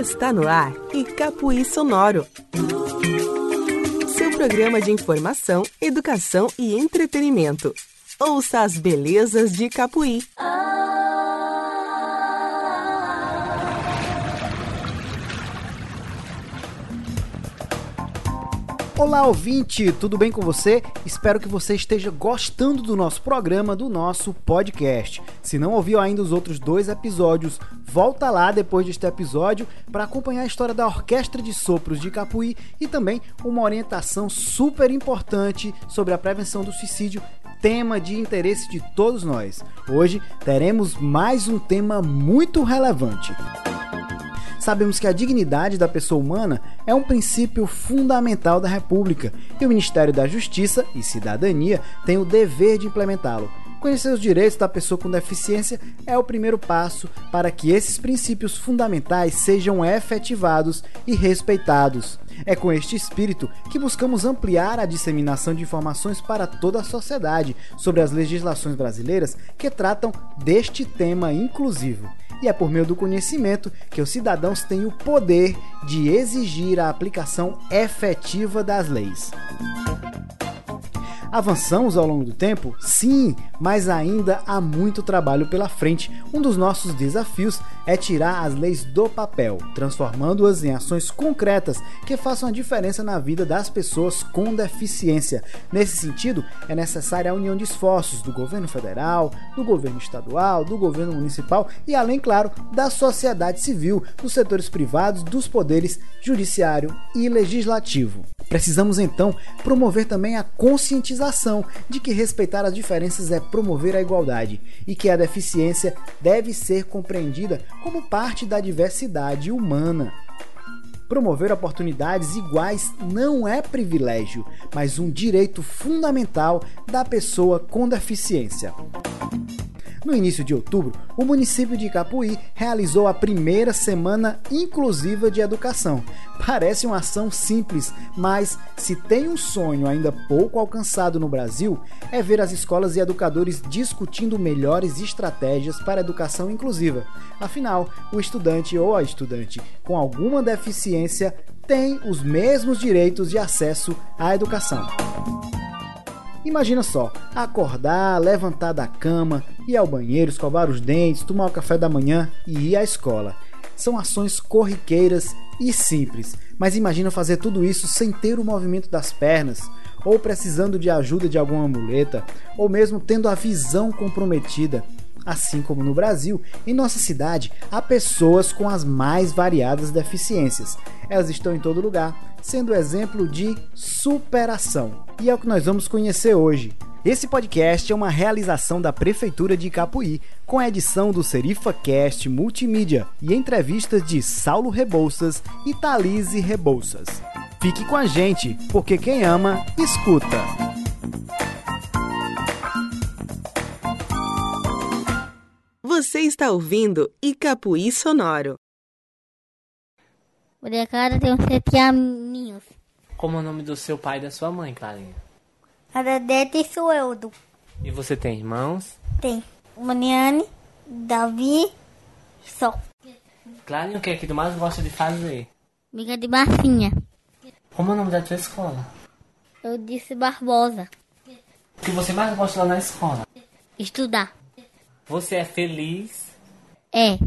Está no ar Icapuí Sonoro. Seu programa de informação, educação e entretenimento. Ouça as belezas de Icapuí. Olá, ouvinte, tudo bem com você? Espero que você esteja gostando do nosso programa, do nosso podcast. Se não ouviu ainda os outros dois episódios, volta lá depois deste episódio para acompanhar a história da Orquestra de Sopros de Capuí e também uma orientação super importante sobre a prevenção do suicídio tema de interesse de todos nós. Hoje teremos mais um tema muito relevante. Sabemos que a dignidade da pessoa humana é um princípio fundamental da República e o Ministério da Justiça e Cidadania tem o dever de implementá-lo. Conhecer os direitos da pessoa com deficiência é o primeiro passo para que esses princípios fundamentais sejam efetivados e respeitados. É com este espírito que buscamos ampliar a disseminação de informações para toda a sociedade sobre as legislações brasileiras que tratam deste tema inclusivo e é por meio do conhecimento que os cidadãos têm o poder de exigir a aplicação efetiva das leis. Avançamos ao longo do tempo? Sim, mas ainda há muito trabalho pela frente. Um dos nossos desafios é tirar as leis do papel, transformando-as em ações concretas que façam a diferença na vida das pessoas com deficiência. Nesse sentido, é necessária a união de esforços do governo federal, do governo estadual, do governo municipal e, além, claro, da sociedade civil, dos setores privados, dos poderes judiciário e legislativo. Precisamos então promover também a conscientização de que respeitar as diferenças é promover a igualdade e que a deficiência deve ser compreendida como parte da diversidade humana. Promover oportunidades iguais não é privilégio, mas um direito fundamental da pessoa com deficiência. No início de outubro, o município de Capuí realizou a primeira semana inclusiva de educação. Parece uma ação simples, mas se tem um sonho ainda pouco alcançado no Brasil, é ver as escolas e educadores discutindo melhores estratégias para a educação inclusiva. Afinal, o estudante ou a estudante com alguma deficiência tem os mesmos direitos de acesso à educação. Imagina só, acordar, levantar da cama, ir ao banheiro, escovar os dentes, tomar o café da manhã e ir à escola. São ações corriqueiras e simples, mas imagina fazer tudo isso sem ter o movimento das pernas, ou precisando de ajuda de alguma muleta, ou mesmo tendo a visão comprometida. Assim como no Brasil, em nossa cidade há pessoas com as mais variadas deficiências. Elas estão em todo lugar, sendo exemplo de superação. E é o que nós vamos conhecer hoje. Esse podcast é uma realização da Prefeitura de Capuí, com a edição do Serifa Cast Multimídia e entrevistas de Saulo Rebouças e Thalise Rebouças. Fique com a gente, porque quem ama, escuta. Você está ouvindo Icapuí Sonoro. Clara tem sete aninhos. Como é o nome do seu pai e da sua mãe, Clarinha? A Dedete e Sueldo. E você tem irmãos? Tem Maniane, Davi, Sol. Clarinha, o que é que tu mais gosta de fazer? Amiga de Marcinha. Como é o nome da tua escola? Eu disse Barbosa. O que você mais gosta lá na escola? Estudar. Você é feliz? É.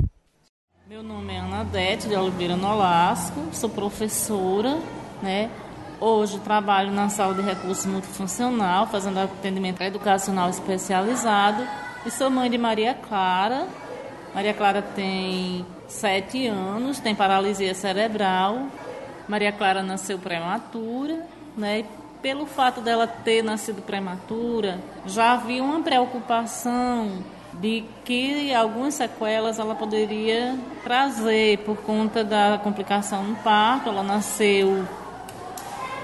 Meu nome é Ana Dete de Oliveira Nolasco, sou professora, né? Hoje trabalho na sala de recursos multifuncional, fazendo atendimento educacional especializado e sou mãe de Maria Clara. Maria Clara tem sete anos, tem paralisia cerebral. Maria Clara nasceu prematura, né? Pelo fato dela ter nascido prematura, já havia uma preocupação de que algumas sequelas ela poderia trazer por conta da complicação no parto. Ela nasceu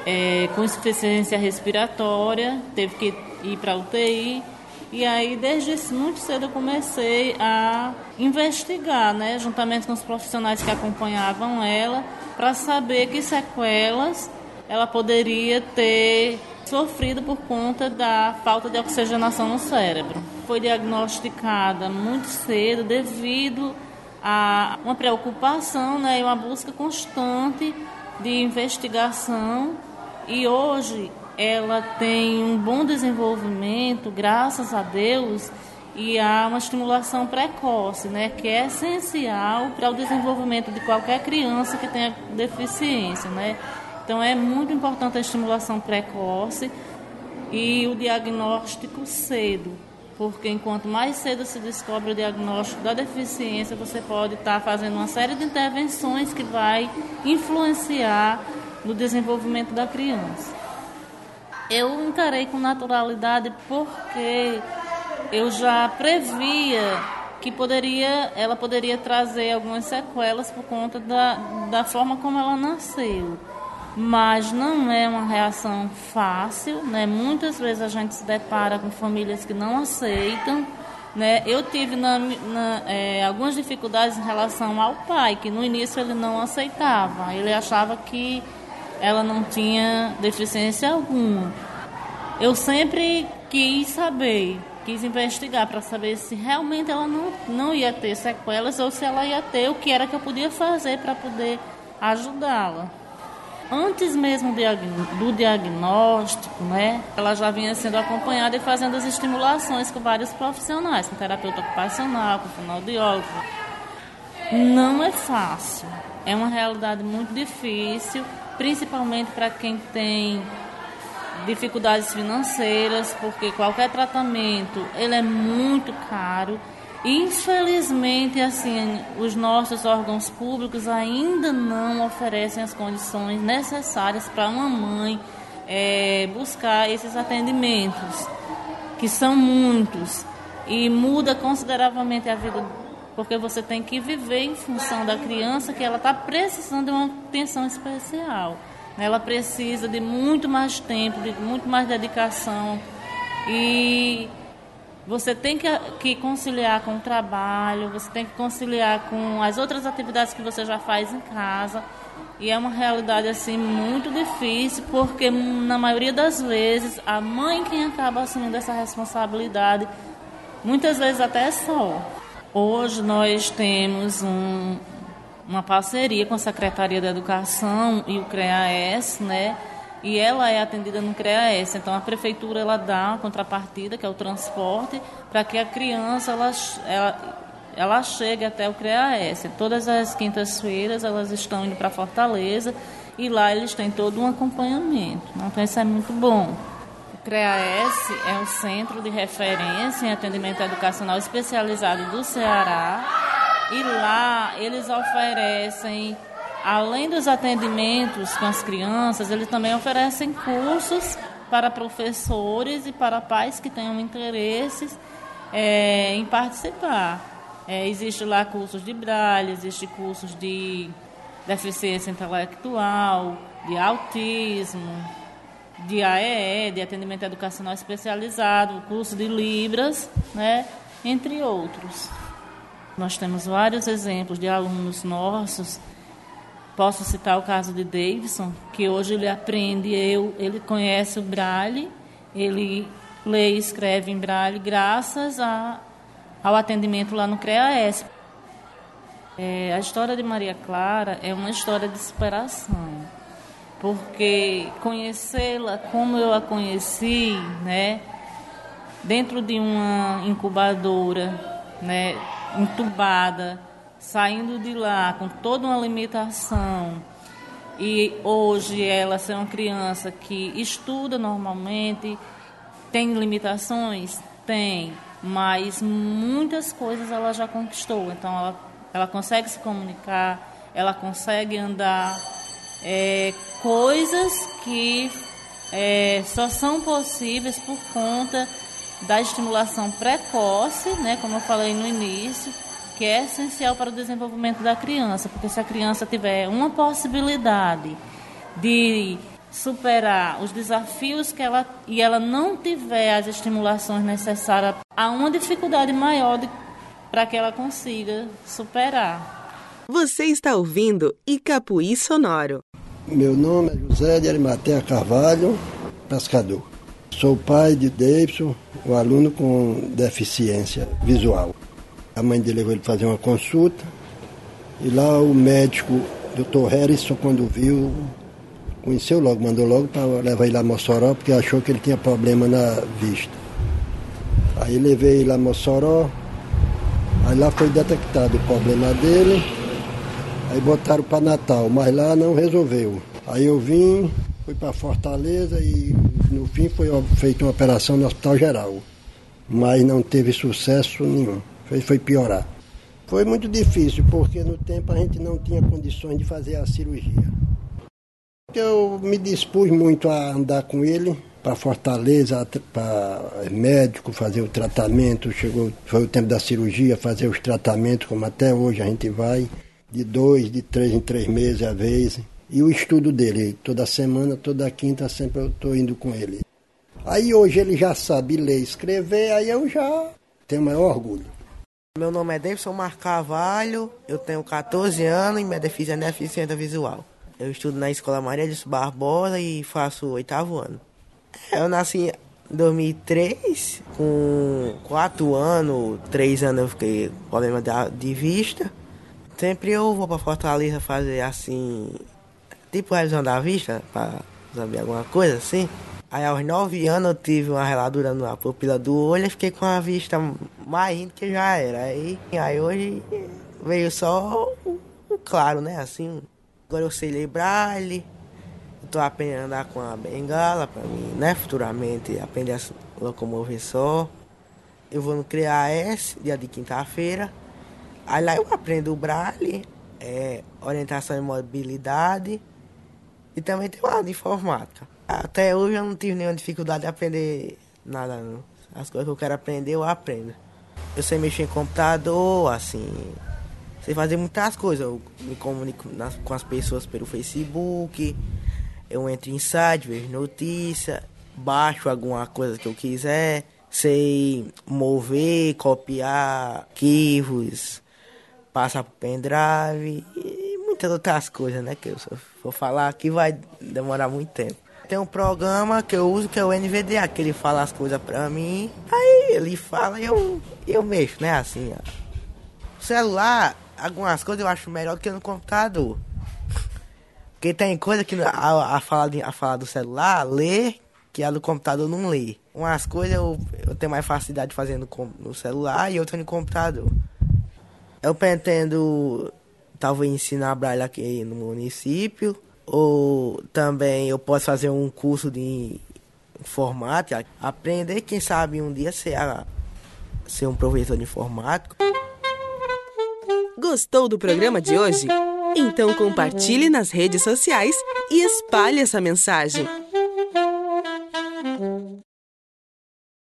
é, com insuficiência respiratória, teve que ir para UTI. E aí, desde muito cedo, eu comecei a investigar, né, juntamente com os profissionais que acompanhavam ela, para saber que sequelas ela poderia ter sofrido por conta da falta de oxigenação no cérebro. Foi diagnosticada muito cedo devido há uma preocupação né, e uma busca constante de investigação e hoje ela tem um bom desenvolvimento, graças a Deus, e há uma estimulação precoce, né, que é essencial para o desenvolvimento de qualquer criança que tenha deficiência, né? Então é muito importante a estimulação precoce e o diagnóstico cedo, porque enquanto mais cedo se descobre o diagnóstico da deficiência, você pode estar fazendo uma série de intervenções que vai influenciar no desenvolvimento da criança. Eu encarei com naturalidade porque eu já previa que poderia, ela poderia trazer algumas sequelas por conta da, da forma como ela nasceu mas não é uma reação fácil, né? Muitas vezes a gente se depara com famílias que não aceitam, né? Eu tive na, na, é, algumas dificuldades em relação ao pai, que no início ele não aceitava, ele achava que ela não tinha deficiência alguma. Eu sempre quis saber, quis investigar para saber se realmente ela não, não ia ter sequelas ou se ela ia ter o que era que eu podia fazer para poder ajudá-la antes mesmo do diagnóstico, né, ela já vinha sendo acompanhada e fazendo as estimulações com vários profissionais, com terapeuta ocupacional, com fonoaudiólogo. Não é fácil, é uma realidade muito difícil, principalmente para quem tem dificuldades financeiras, porque qualquer tratamento ele é muito caro Infelizmente, assim, os nossos órgãos públicos ainda não oferecem as condições necessárias para uma mãe é, buscar esses atendimentos, que são muitos, e muda consideravelmente a vida, porque você tem que viver em função da criança que ela está precisando de uma atenção especial. Ela precisa de muito mais tempo, de muito mais dedicação. E você tem que, que conciliar com o trabalho, você tem que conciliar com as outras atividades que você já faz em casa. E é uma realidade assim muito difícil, porque na maioria das vezes a mãe quem acaba assumindo essa responsabilidade, muitas vezes até só. Hoje nós temos um, uma parceria com a Secretaria da Educação e o CREAS, né? E ela é atendida no CREAS. Então a prefeitura ela dá uma contrapartida, que é o transporte, para que a criança ela, ela, ela chegue até o CREAS. Todas as quintas-feiras elas estão indo para Fortaleza e lá eles têm todo um acompanhamento. Então isso é muito bom. O CREAS é o centro de referência em atendimento educacional especializado do Ceará e lá eles oferecem Além dos atendimentos com as crianças, eles também oferecem cursos para professores e para pais que tenham interesses é, em participar. É, existe lá cursos de braille, existe cursos de deficiência intelectual, de autismo, de AEE, de atendimento educacional especializado, curso de Libras, né, entre outros. Nós temos vários exemplos de alunos nossos Posso citar o caso de Davidson, que hoje ele aprende, eu, ele conhece o Braille, ele lê e escreve em Braille graças a, ao atendimento lá no CREAS. É, a história de Maria Clara é uma história de superação, porque conhecê-la como eu a conheci, né, dentro de uma incubadora, né, entubada, saindo de lá com toda uma limitação e hoje ela ser uma criança que estuda normalmente, tem limitações? Tem, mas muitas coisas ela já conquistou. Então ela, ela consegue se comunicar, ela consegue andar. É, coisas que é, só são possíveis por conta da estimulação precoce, né, como eu falei no início, que é essencial para o desenvolvimento da criança, porque se a criança tiver uma possibilidade de superar os desafios que ela e ela não tiver as estimulações necessárias, há uma dificuldade maior para que ela consiga superar. Você está ouvindo Icapuí Sonoro. Meu nome é José de Arimatea Carvalho, pescador. Sou pai de Davidson, um aluno com deficiência visual. A mãe dele levou ele fazer uma consulta E lá o médico, Dr. Harrison, quando viu, conheceu logo, mandou logo para levar ele a Mossoró, porque achou que ele tinha problema na vista. Aí levei ele a Mossoró, aí lá foi detectado o problema dele, aí botaram para Natal, mas lá não resolveu. Aí eu vim, fui para Fortaleza e no fim foi feita uma operação no Hospital Geral, mas não teve sucesso nenhum, foi, foi piorar. Foi muito difícil, porque no tempo a gente não tinha condições de fazer a cirurgia. Eu me dispus muito a andar com ele para Fortaleza, para médico, fazer o tratamento. Chegou, foi o tempo da cirurgia, fazer os tratamentos, como até hoje a gente vai, de dois, de três em três meses às vezes. E o estudo dele, toda semana, toda quinta, sempre eu estou indo com ele. Aí hoje ele já sabe ler e escrever, aí eu já tenho maior orgulho. Meu nome é Davidson Mar Carvalho, eu tenho 14 anos e minha deficiência é deficiência visual. Eu estudo na Escola Maria de Barbosa e faço oitavo ano. Eu nasci em 2003, com 4 anos, 3 anos eu fiquei com problema de vista. Sempre eu vou para Fortaleza fazer assim, tipo revisão da vista, para saber alguma coisa assim. Aí aos 9 anos eu tive uma reladura na pupila do olho e fiquei com a vista mais indo que já era. Aí, aí hoje veio só o, claro, né? Assim, agora eu sei ler braille, tô aprendendo a andar com a bengala para mim, né? Futuramente aprender a locomover só. Eu vou no CREAS, dia de quinta-feira. Aí lá eu aprendo o braille, é, orientação e mobilidade e também tem uma de informática. Até hoje eu não tive nenhuma dificuldade de aprender nada não. As coisas que eu quero aprender eu aprendo. Eu sei mexer em computador, assim, sei fazer muitas coisas. Eu me comunico nas, com as pessoas pelo Facebook, eu entro em site, vejo notícia, baixo alguma coisa que eu quiser, sei mover, copiar arquivos, passar pro pendrive e muitas outras coisas, né? Que eu só vou falar aqui vai demorar muito tempo. Tem um programa que eu uso que é o NVDA, que ele fala as coisas pra mim, aí ele fala e eu, eu mexo, né? Assim, ó. O celular, algumas coisas eu acho melhor do que no computador. Porque tem coisa que a, a, fala, de, a fala do celular lê, que a do computador não lê. Umas coisas eu, eu tenho mais facilidade de fazer no, no celular e outras no computador. Eu pretendo talvez ensinar braille aqui no município. Ou também eu posso fazer um curso de informática. Aprender, quem sabe um dia ser, a, ser um professor de informática. Gostou do programa de hoje? Então compartilhe nas redes sociais e espalhe essa mensagem.